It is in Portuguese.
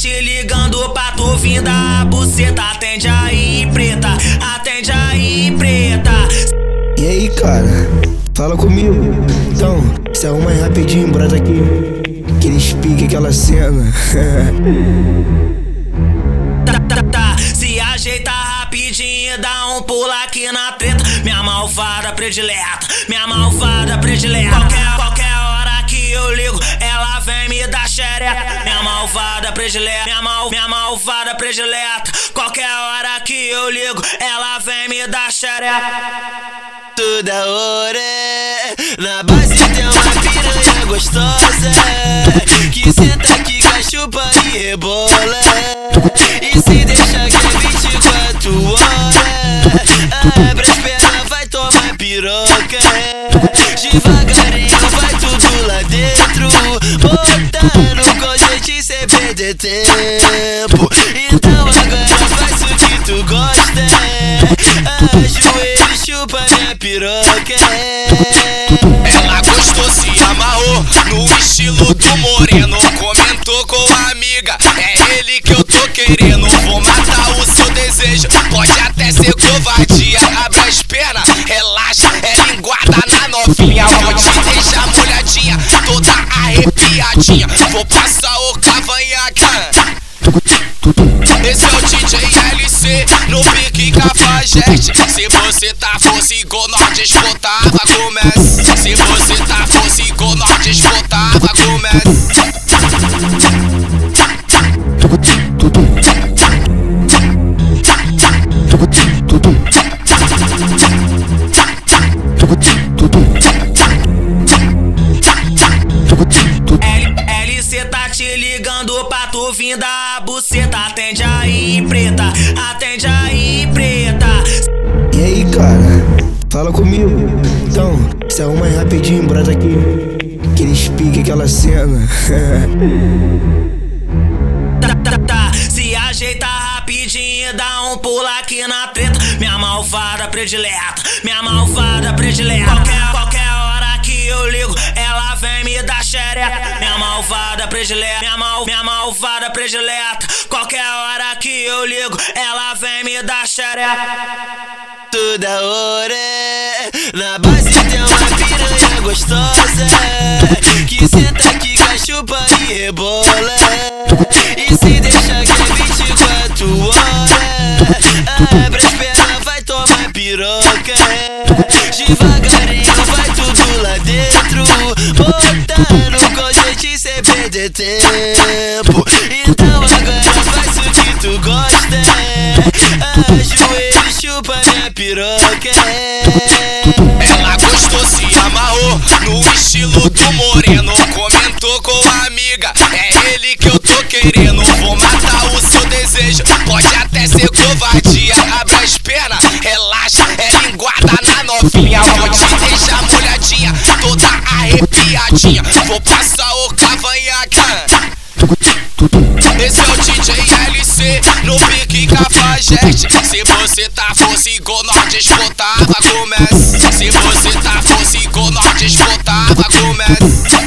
te ligando pra tu vir da buceta. Atende aí, preta, atende aí, preta. E aí, cara? Fala comigo. Então, se arruma aí rapidinho, brota aqui. Que eles piquem aquela cena. Tá, tá, tá. Se ajeita rapidinho, dá um pulo aqui na treta. Minha malvada predileta, minha malvada predileta. Qualquer, qualquer eu ligo, ela vem me dar xereca. Minha malvada predileta, minha, mal, minha malvada predileta. Qualquer hora que eu ligo, ela vem me dar xereca. Toda hora na base tem uma piranha gostosa que senta aqui, cachupa e rebola. E se deixa que é 24 horas, abre perder tempo. Então agora faz o que tu gosta, ajoelha e chupa minha piroca. Ela gostou, se amarrou no estilo do moreno. Comentou com a amiga, é ele que eu tô querendo. Vou matar o seu desejo, pode até ser covardia. Abre as pernas, relaxa, é linguada na novinha. Vou te deixar molhadinha, toda arrepiadinha. Vou passar o cavanhaque. Esse é o DJ LC no pique cafajeste. Se você tá fosse igual nós disputava, comece. Se você tá fosse igual nós disputava, comece. Pra tu vir da buceta. Atende aí, preta, atende aí, preta. E aí, cara? Fala comigo. Então, se arruma aí rapidinho, brota aqui. Que eles piquem aquela cena. Tá, tá, tá. Se ajeita rapidinho, dá um pulo aqui na treta. Minha malvada predileta, minha malvada predileta. Qualquer, vem me dar xereca. Minha malvada predileta, minha, mal, minha malvada predileta. Qualquer hora que eu ligo, ela vem me dar xereca. Toda hora na base tem uma piranha gostosa que senta aqui, cachupa e rebola. E se deixa que é 24 horas, abre as pernas, vai tomar piroca. Devagarinho tempo. Então agora faz o que tu gosta, ajoelha e chupa minha piroca. Ela gostou, se amarrou no estilo do moreno. Comentou com a amiga, é ele que eu tô querendo. Vou matar o seu desejo, pode até ser covardia. Abre as pernas, relaxa, é linguada na novinha. Vou te deixar molhadinha, toda arrepiadinha. Vou passar. Esse é o DJ LC no pique cafajeste. Se você tá fosse igual nós disputava, comece. Se você tá fosse igual nós disputava, comece.